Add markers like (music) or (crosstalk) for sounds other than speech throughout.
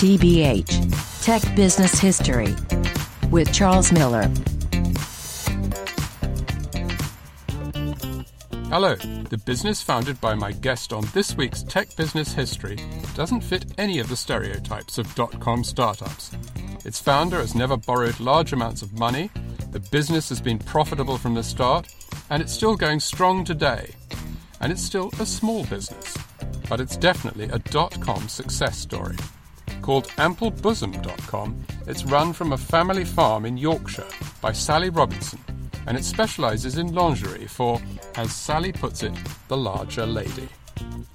TBH Tech Business History with Charles Miller. Hello. The business founded by my guest on this week's Tech Business History doesn't fit any of the stereotypes of dot com startups. Its founder has never borrowed large amounts of money, the business has been profitable from the start, and it's still going strong today. And it's still a small business, but it's definitely a dot com success story. Called AmpleBosom.com, it's run from a family farm in Yorkshire by Sally Robinson, and it specialises in lingerie for, as Sally puts it, the larger lady.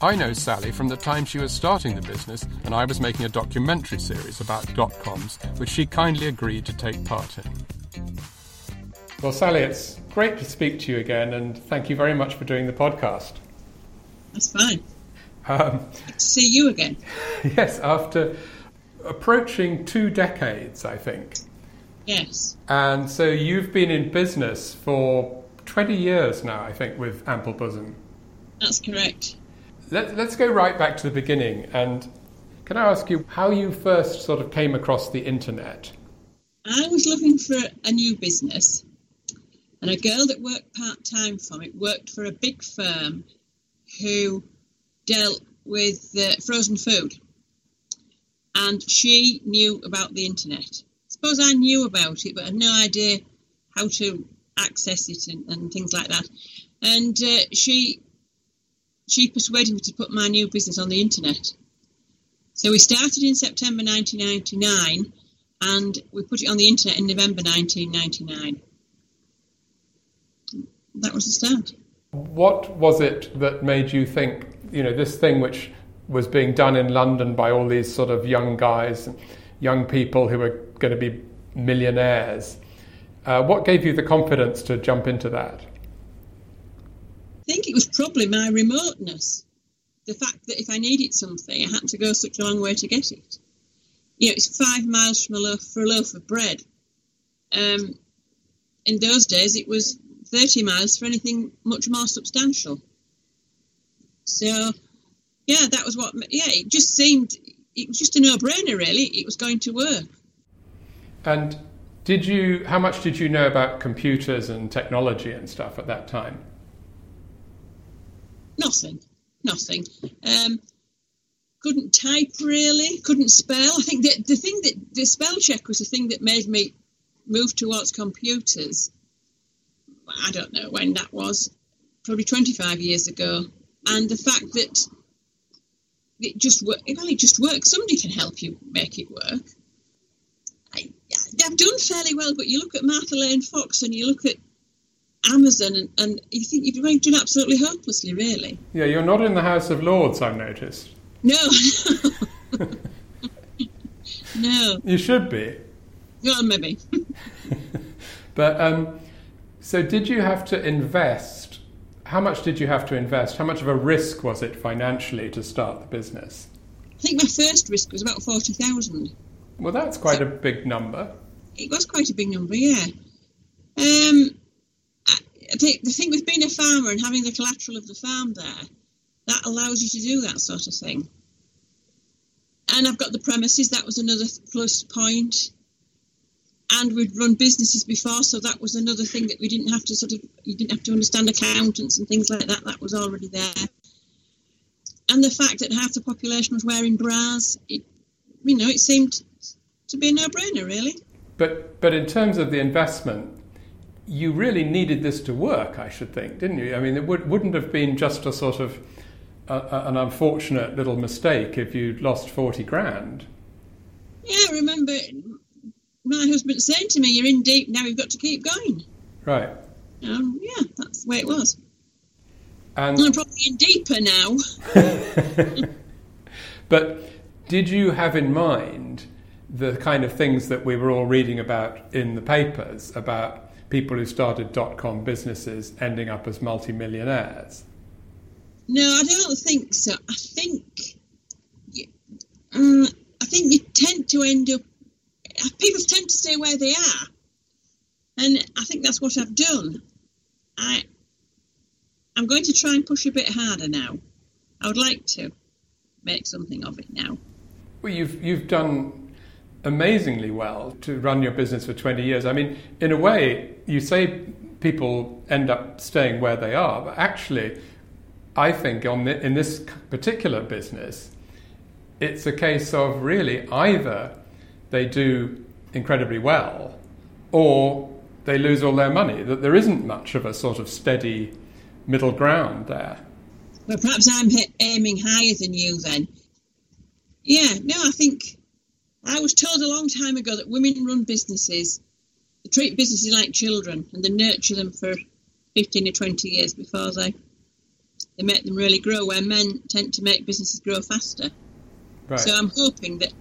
I know Sally from the time she was starting the business and I was making a documentary series about dot coms, which she kindly agreed to take part in. Well, Sally, it's great to speak to you again, and thank you very much for doing the podcast. That's fine. Um, to see you again. (laughs) Yes, after approaching two decades, I think. Yes. And so you've been in business for 20 years now, I think, with Ample Bosom. That's correct. Let, let's go right back to the beginning. And can I ask you how you first sort of came across the internet? I was looking for a new business, and a girl that worked part time for me worked for a big firm who dealt with uh, frozen food. And she knew about the internet. Suppose I knew about it, but I had no idea how to access it and, and things like that. And uh, she she persuaded me to put my new business on the internet. So we started in September 1999 and we put it on the internet in November 1999. That was the start. What was it that made you think, you know, this thing which was being done in London by all these sort of young guys, young people who were going to be millionaires? Uh, what gave you the confidence to jump into that? I think it was probably my remoteness. The fact that if I needed something, I had to go such a long way to get it. You know, it's five miles from a loaf for a loaf of bread. Um, in those days, it was 30 miles for anything much more substantial. So, yeah, that was what, yeah, it just seemed, it was just a no brainer, really. It was going to work. And did you, how much did you know about computers and technology and stuff at that time? Nothing, nothing. Um, couldn't type really, couldn't spell. I think that the thing that the spell check was the thing that made me move towards computers. I don't know when that was, probably 25 years ago. And the fact that it just work, well, it just works. Somebody can help you make it work. I, I've done fairly well, but you look at Martha Lane Fox and you look at Amazon, and, and you think you've been done absolutely hopelessly, really. Yeah, you're not in the House of Lords, I've noticed. No. (laughs) (laughs) no. You should be. Well, maybe. (laughs) but um, so, did you have to invest? How much did you have to invest? How much of a risk was it financially to start the business? I think my first risk was about forty thousand. Well, that's quite so, a big number. It was quite a big number, yeah. Um, I think the thing with being a farmer and having the collateral of the farm there, that allows you to do that sort of thing. And I've got the premises, that was another plus point. And we'd run businesses before, so that was another thing that we didn't have to sort of, you didn't have to understand accountants and things like that, that was already there. And the fact that half the population was wearing bras, it, you know, it seemed to be a no brainer, really. But, but in terms of the investment, you really needed this to work, I should think, didn't you? I mean, it would, wouldn't have been just a sort of a, an unfortunate little mistake if you'd lost 40 grand. Yeah, I remember my husband saying to me, You're in deep now, you've got to keep going. Right. Um, yeah, that's the way it was. And I'm probably in deeper now. (laughs) but did you have in mind the kind of things that we were all reading about in the papers about people who started dot com businesses ending up as multimillionaires? No, I don't think so. I think um, I think you tend to end up. People tend to stay where they are, and I think that's what I've done. I I'm going to try and push a bit harder now. I would like to make something of it now. Well, you've you've done amazingly well to run your business for 20 years. I mean, in a way, you say people end up staying where they are, but actually, I think on the, in this particular business, it's a case of really either they do incredibly well or they lose all their money, that there isn't much of a sort of steady middle ground there. Well, perhaps I'm aiming higher than you then. Yeah, no, I think I was told a long time ago that women run businesses, they treat businesses like children and they nurture them for 15 or 20 years before they, they make them really grow, where men tend to make businesses grow faster. Right. So I'm hoping that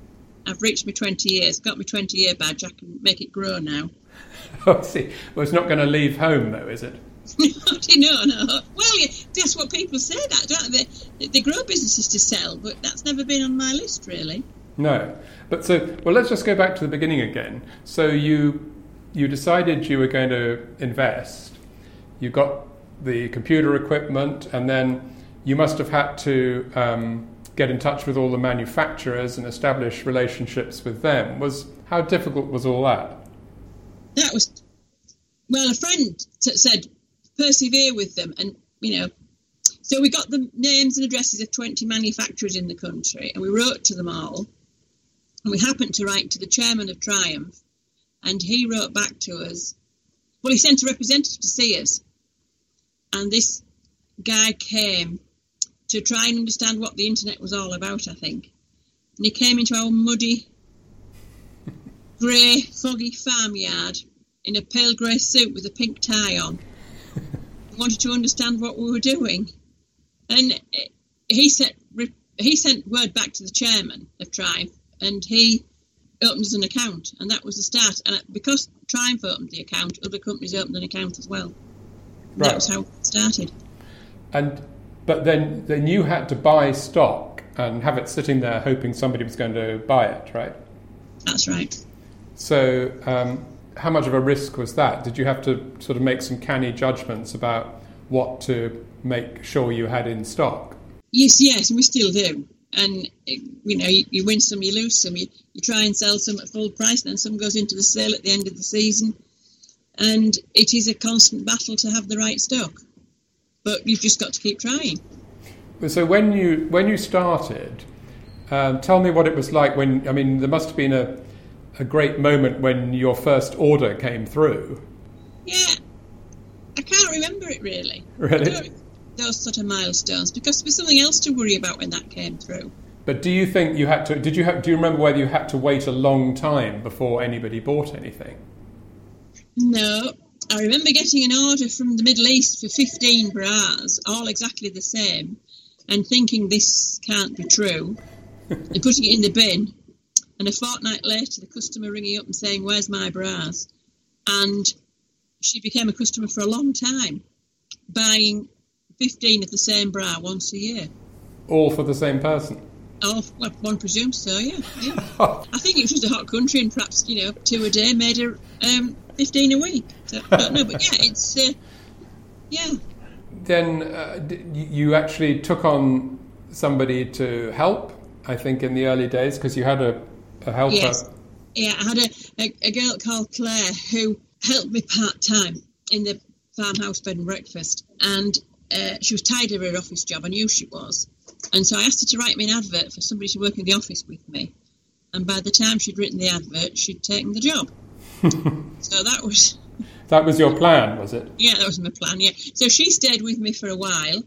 I've reached my 20 years, got my 20 year badge, I can make it grow now. (laughs) oh, see. Well, it's not going to leave home, though, is it? (laughs) no, no. Well, yeah, that's what people say. That don't they? They grow businesses to sell, but that's never been on my list, really. No, but so well. Let's just go back to the beginning again. So you you decided you were going to invest. You got the computer equipment, and then you must have had to um, get in touch with all the manufacturers and establish relationships with them. Was how difficult was all that? That was well. A friend t- said persevere with them, and you know. So we got the names and addresses of 20 manufacturers in the country, and we wrote to them all. And we happened to write to the chairman of Triumph, and he wrote back to us. Well, he sent a representative to see us, and this guy came to try and understand what the internet was all about, I think. And he came into our muddy, (laughs) grey, foggy farmyard in a pale grey suit with a pink tie on. he wanted to understand what we were doing. And he sent, he sent word back to the chairman of Triumph, and he opened us an account, and that was the start. And because Triumph opened the account, other companies opened an account as well. Right. That was how it started. And but then, then you had to buy stock and have it sitting there hoping somebody was going to buy it, right? That's right. So, um, how much of a risk was that? Did you have to sort of make some canny judgments about what to make sure you had in stock? Yes, yes, we still do. And you know, you, you win some, you lose some. You, you try and sell some at full price, and then some goes into the sale at the end of the season. And it is a constant battle to have the right stock but you've just got to keep trying. So when you when you started, um, tell me what it was like when I mean there must have been a a great moment when your first order came through. Yeah, I can't remember it really. Really, those sort of milestones because there was something else to worry about when that came through. But do you think you had to? Did you have? Do you remember whether you had to wait a long time before anybody bought anything? No, I remember getting an order from the Middle East for 15 bras, all exactly the same, and thinking this can't be true, and putting it in the bin. And a fortnight later, the customer ringing up and saying, Where's my bras? And she became a customer for a long time, buying 15 of the same bra once a year. All for the same person? Oh, well, one presumes so, yeah. yeah. (laughs) I think it was just a hot country, and perhaps, you know, two a day made her um, 15 a week. So, I don't know, but yeah, it's, uh, yeah. Then uh, you actually took on somebody to help, I think, in the early days, because you had a, a helper. Yes. Yeah, I had a, a, a girl called Claire who helped me part time in the farmhouse bed and breakfast. And uh, she was tired of her office job. I knew she was. And so I asked her to write me an advert for somebody to work in the office with me. And by the time she'd written the advert, she'd taken the job. (laughs) so that was. That was your plan, was it? Yeah, that was my plan, yeah. So she stayed with me for a while.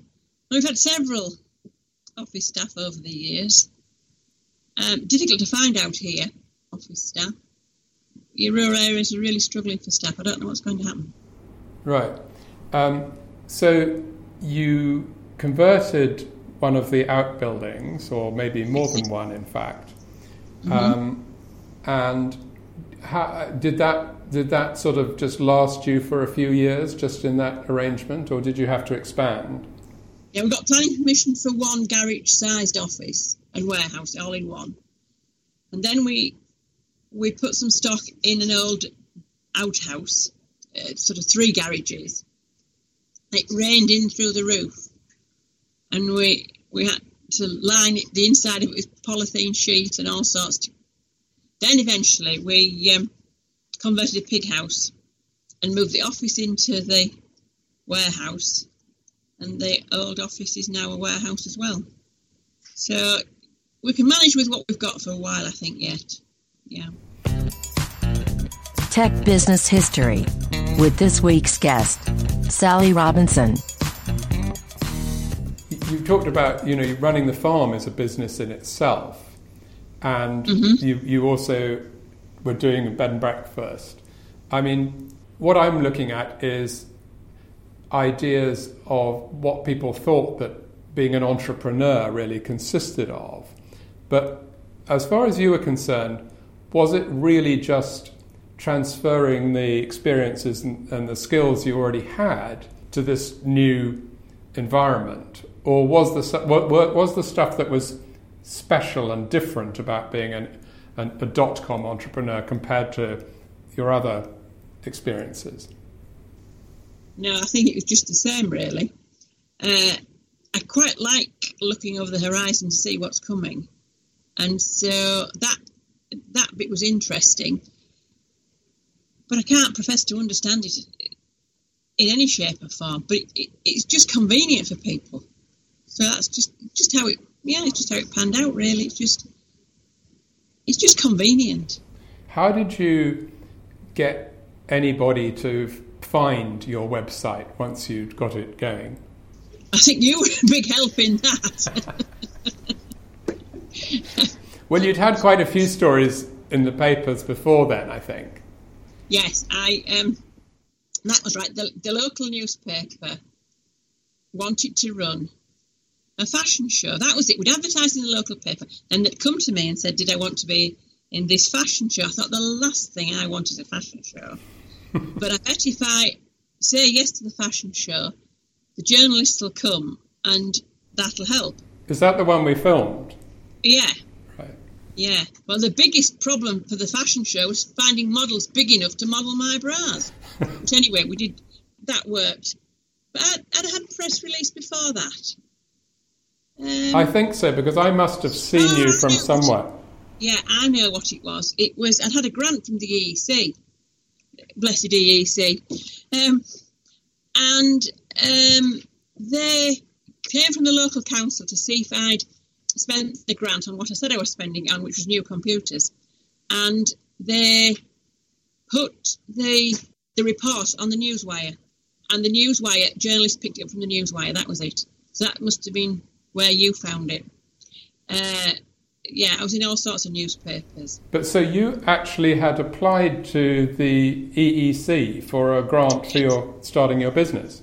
We've had several office staff over the years. Um, difficult to find out here, office staff. Your rural areas are really struggling for staff. I don't know what's going to happen. Right. Um, so you converted one of the outbuildings, or maybe more than one, in fact. Mm-hmm. Um, and how, did that did that sort of just last you for a few years, just in that arrangement, or did you have to expand? Yeah, we got planning permission for one garage-sized office and warehouse, all in one, and then we we put some stock in an old outhouse, uh, sort of three garages. It rained in through the roof, and we we had to line it, the inside of it with polythene sheet and all sorts. Then eventually we um, converted a pig house and moved the office into the warehouse, and the old office is now a warehouse as well. So we can manage with what we've got for a while, I think, yet. Yeah. Tech Business History with this week's guest, Sally Robinson. You talked about, you know, running the farm is a business in itself, and mm-hmm. you, you also were doing a bed and breakfast. I mean, what I'm looking at is ideas of what people thought that being an entrepreneur really consisted of. But as far as you were concerned, was it really just transferring the experiences and, and the skills you already had to this new environment? Or was the, was the stuff that was special and different about being an, an, a dot com entrepreneur compared to your other experiences? No, I think it was just the same, really. Uh, I quite like looking over the horizon to see what's coming, and so that that bit was interesting. But I can't profess to understand it in any shape or form. But it, it, it's just convenient for people, so that's just just how it. Yeah, it's just how it panned out. Really, it's just it's just convenient. How did you get anybody to find your website once you'd got it going? I think you were a big help in that. (laughs) well, you'd had quite a few stories in the papers before then, I think. Yes, I. Um, that was right. The, the local newspaper wanted to run a fashion show. That was it. We'd advertise in the local paper, and they'd come to me and said, "Did I want to be in this fashion show?" I thought the last thing I want is a fashion show. (laughs) but I bet if I say yes to the fashion show, the journalists will come and that'll help. Is that the one we filmed? Yeah. Right. Yeah. Well, the biggest problem for the fashion show was finding models big enough to model my bras. (laughs) but anyway, we did. That worked. But I'd, I'd had a press release before that. Um, I think so because I must have seen oh, you from somewhere. Yeah, I know what it was. It was I'd had a grant from the EEC, blessed EEC, um, and um, they came from the local council to see if I'd spent the grant on what I said I was spending on, which was new computers, and they put the the report on the newswire, and the newswire journalists picked it up from the newswire. That was it. So that must have been where you found it. Uh, yeah, I was in all sorts of newspapers. But so you actually had applied to the EEC for a grant for your starting your business?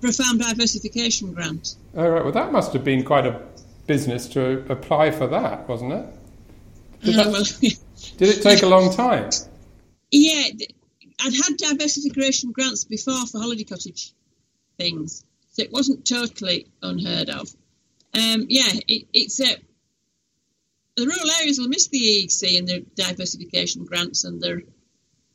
For a farm diversification grant. All right. Well, that must have been quite a business to apply for that, wasn't it? Did, that, well, (laughs) did it take a long time? Yeah, I'd had diversification grants before for holiday cottage things, so it wasn't totally unheard of. Um, yeah, it, it's a the rural areas will miss the EEC and their diversification grants and their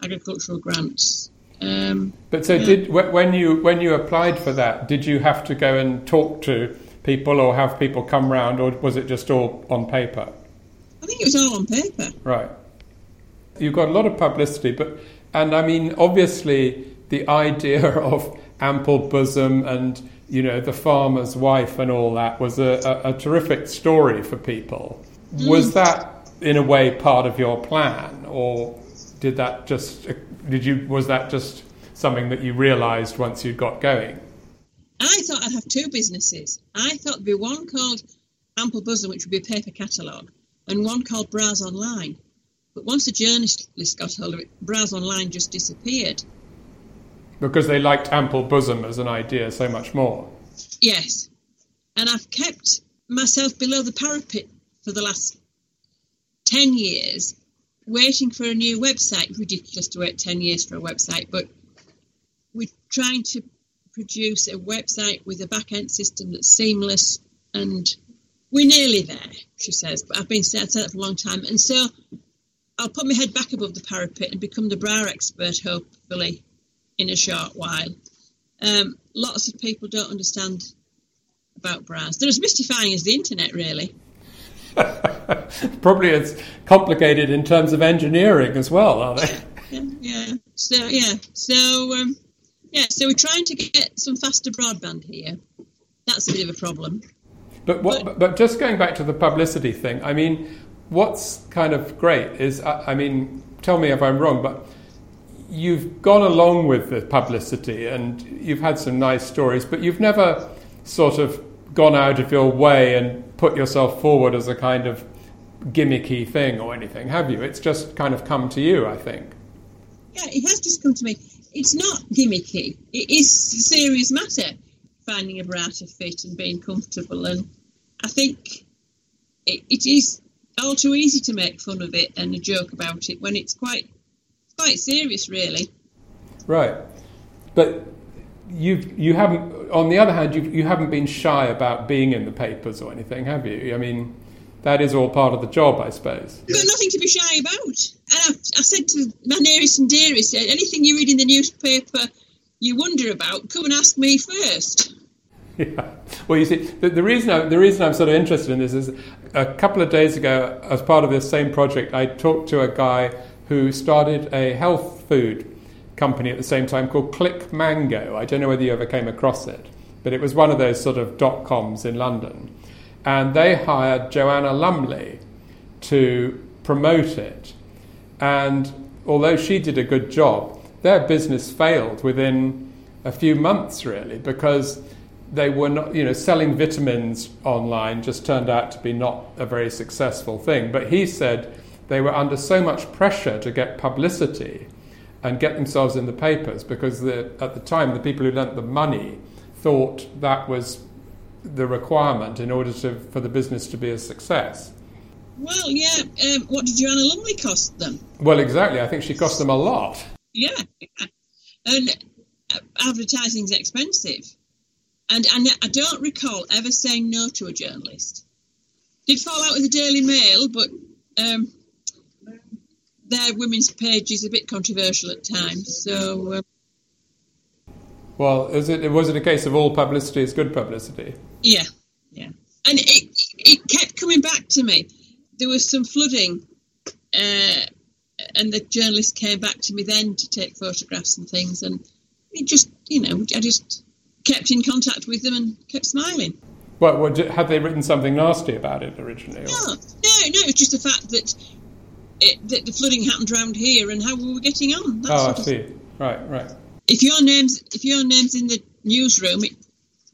agricultural grants. Um, but so, yeah. did when you when you applied for that, did you have to go and talk to people or have people come round, or was it just all on paper? I think it was all on paper. Right. You've got a lot of publicity, but and I mean, obviously, the idea of ample bosom and you know the farmer's wife and all that was a, a, a terrific story for people. Was mm. that in a way part of your plan, or did that just did you was that just something that you realised once you'd got going? I thought I'd have two businesses. I thought there'd be one called Ample Bosom, which would be a paper catalogue, and one called Browse Online. But once the journalist got hold of it, Browse Online just disappeared. Because they liked Ample Bosom as an idea so much more. Yes. And I've kept myself below the parapet for the last 10 years waiting for a new website. Ridiculous to wait 10 years for a website, but we're trying to produce a website with a back end system that's seamless and we're nearly there, she says. But I've been saying that for a long time. And so I'll put my head back above the parapet and become the bra expert, hopefully, in a short while. Um, lots of people don't understand about bras. They're as mystifying as the internet, really. (laughs) Probably as complicated in terms of engineering as well, are they? Yeah, yeah. So yeah, so um, yeah, so we're trying to get some faster broadband here. That's a bit of a problem. But what, but, but just going back to the publicity thing, I mean, what's kind of great is, I, I mean, tell me if I'm wrong, but you've gone along with the publicity and you've had some nice stories, but you've never sort of gone out of your way and put yourself forward as a kind of gimmicky thing or anything, have you? It's just kind of come to you, I think. Yeah, it has just come to me. It's not gimmicky. It is a serious matter, finding a to fit and being comfortable. And I think it, it is all too easy to make fun of it and a joke about it when it's quite quite serious, really. Right, but you you haven't. On the other hand, you you haven't been shy about being in the papers or anything, have you? I mean, that is all part of the job, I suppose. Got nothing to be shy about. And I, I said to my nearest and dearest, anything you read in the newspaper you wonder about, come and ask me first. (laughs) Yeah. Well, you see, the, the reason I, the reason I'm sort of interested in this is a couple of days ago, as part of this same project, I talked to a guy who started a health food company at the same time called Click Mango. I don't know whether you ever came across it, but it was one of those sort of dot coms in London. And they hired Joanna Lumley to promote it. And although she did a good job, their business failed within a few months, really, because they were not, you know, selling vitamins online just turned out to be not a very successful thing. But he said they were under so much pressure to get publicity and get themselves in the papers because the, at the time the people who lent the money thought that was the requirement in order to, for the business to be a success. Well, yeah. Um, what did Joanna Lumley cost them? Well, exactly. I think she cost them a lot. Yeah, and uh, advertising's expensive. And, and I don't recall ever saying no to a journalist. Did fall out with the Daily Mail, but um, their women's page is a bit controversial at times. So. Um, well, is it was it a case of all publicity is good publicity? Yeah, yeah, and it it kept coming back to me. There was some flooding, uh, and the journalist came back to me then to take photographs and things, and it just you know I just kept in contact with them and kept smiling. Well, what had they written something nasty about it originally? Or? No, no, no. It's just the fact that it, that the flooding happened around here and how we were getting on. oh, I see. Right, right. If your name's if your name's in the newsroom, it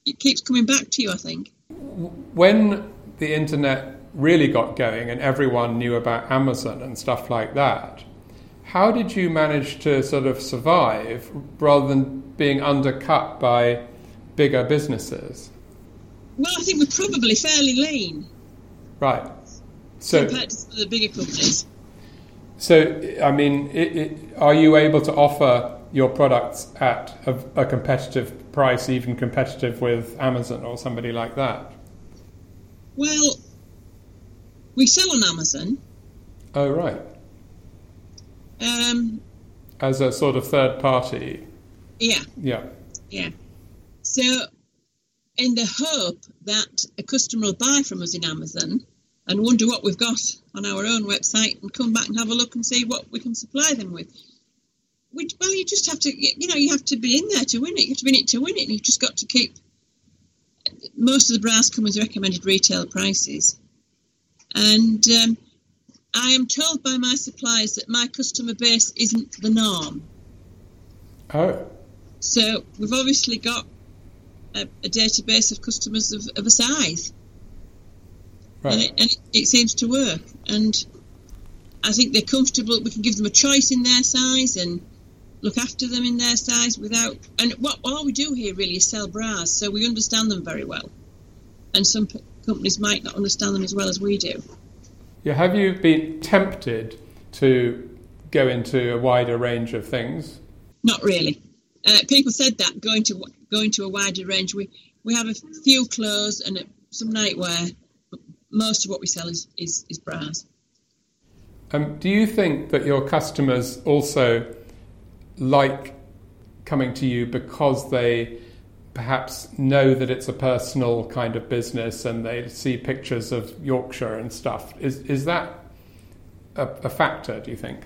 it keeps coming back to you. I think. When the internet really got going and everyone knew about Amazon and stuff like that, how did you manage to sort of survive rather than being undercut by bigger businesses? Well, I think we're probably fairly lean. Right. So compared to the bigger companies. So, I mean, it, it, are you able to offer your products at a, a, competitive price, even competitive with Amazon or somebody like that? Well, we sell on Amazon. Oh, right. Um, As a sort of third party. Yeah. Yeah. Yeah. So, in the hope that a customer will buy from us in Amazon and wonder what we've got on our own website and come back and have a look and see what we can supply them with. Which, well, you just have to, you know, you have to be in there to win it. You have to be in it to win it, and you've just got to keep. Most of the brass come as recommended retail prices, and um, I am told by my suppliers that my customer base isn't the norm. Oh. So we've obviously got a, a database of customers of, of a size. Right. And, it, and it, it, seems to work. And I think they're comfortable. We can give them a choice in their size and look after them in their size without. And what all we do here really is sell bras, so we understand them very well. And some p- companies might not understand them as well as we do. Yeah, have you been tempted to go into a wider range of things? Not really. Uh, people said that going to going to a wider range. We we have a few clothes and some nightwear, most of what we sell is is, is bras. Um, do you think that your customers also like coming to you because they perhaps know that it's a personal kind of business and they see pictures of Yorkshire and stuff. Is is that a, a factor? Do you think?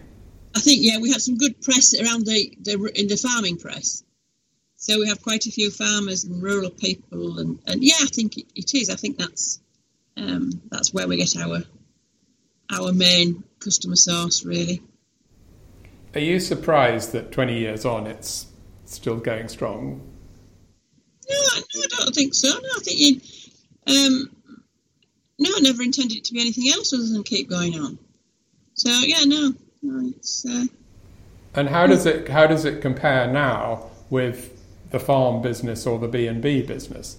I think yeah, we have some good press around the, the in the farming press. So we have quite a few farmers and rural people, and, and yeah, I think it, it is. I think that's um, that's where we get our our main customer source, really. Are you surprised that 20 years on it's still going strong? No, no I don't think so. No, I think you, um, no, I never intended it to be anything else other than keep going on. So yeah, no, no it's. Uh, and how does it how does it compare now with the farm business or the B and B business?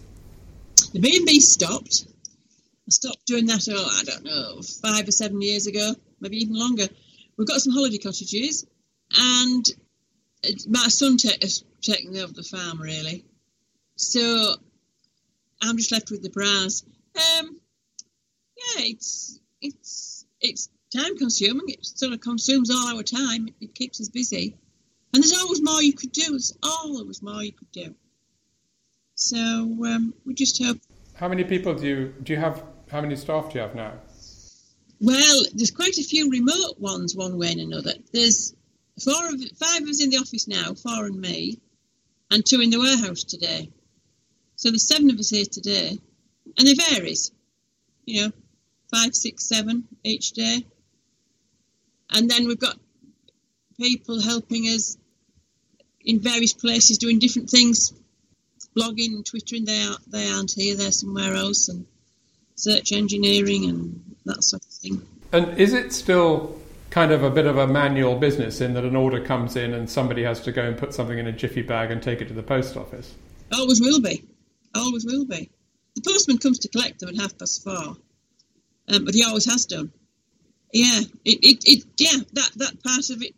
The B and B stopped. I stopped doing that. Oh, I don't know, five or seven years ago, maybe even longer. We've got some holiday cottages, and my son is taking over the farm really. So I'm just left with the brass. Um, yeah, it's it's it's time consuming. It sort of consumes all our time. It keeps us busy, and there's always more you could do. There's always more you could do. So um, we just hope. How many people do you do you have? How many staff do you have now? Well, there's quite a few remote ones, one way and another. There's four of five of us in the office now, four and me, and two in the warehouse today. So there's seven of us here today, and it varies. You know, five, six, seven each day, and then we've got people helping us in various places doing different things, blogging and twittering. They are they aren't here; they're somewhere else, and search engineering and that sort of thing. And is it still kind of a bit of a manual business in that an order comes in and somebody has to go and put something in a jiffy bag and take it to the post office? Always will be. Always will be. The postman comes to collect them at half past four, um, but he always has done. Yeah, it, it, it, yeah, that, that part of it.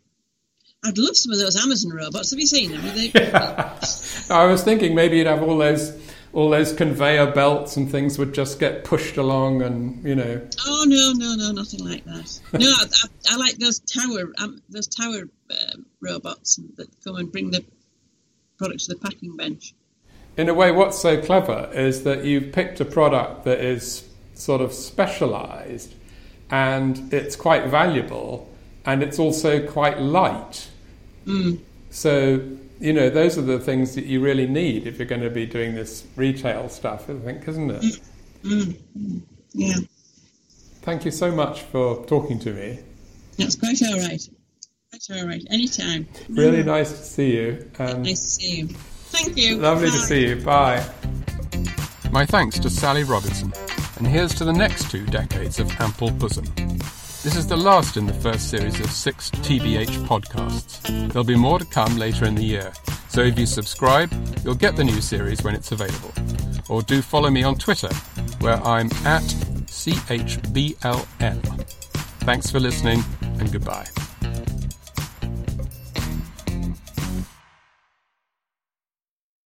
I'd love some of those Amazon robots. Have you seen them? They, yeah. (laughs) I was thinking maybe you'd have all those all those conveyor belts and things would just get pushed along and you know. Oh no no no nothing like that. No I, I, I, like those tower um, those tower uh, robots that come and bring the product to the packing bench. In a way what's so clever is that you've picked a product that is sort of specialized and it's quite valuable and it's also quite light. Mm. so you know, those are the things that you really need if you're going to be doing this retail stuff, I think, isn't it? Mm-hmm. Yeah. Thank you so much for talking to me. That's quite all right. Quite all right. Anytime. Really mm. nice to see you. Um, nice to see you. Thank you. Lovely Bye. to see you. Bye. My thanks to Sally Robinson. And here's to the next two decades of ample bosom. This is the last in the first series of six TBH podcasts. There'll be more to come later in the year, so if you subscribe, you'll get the new series when it's available. Or do follow me on Twitter, where I'm at CHBLM. Thanks for listening, and goodbye.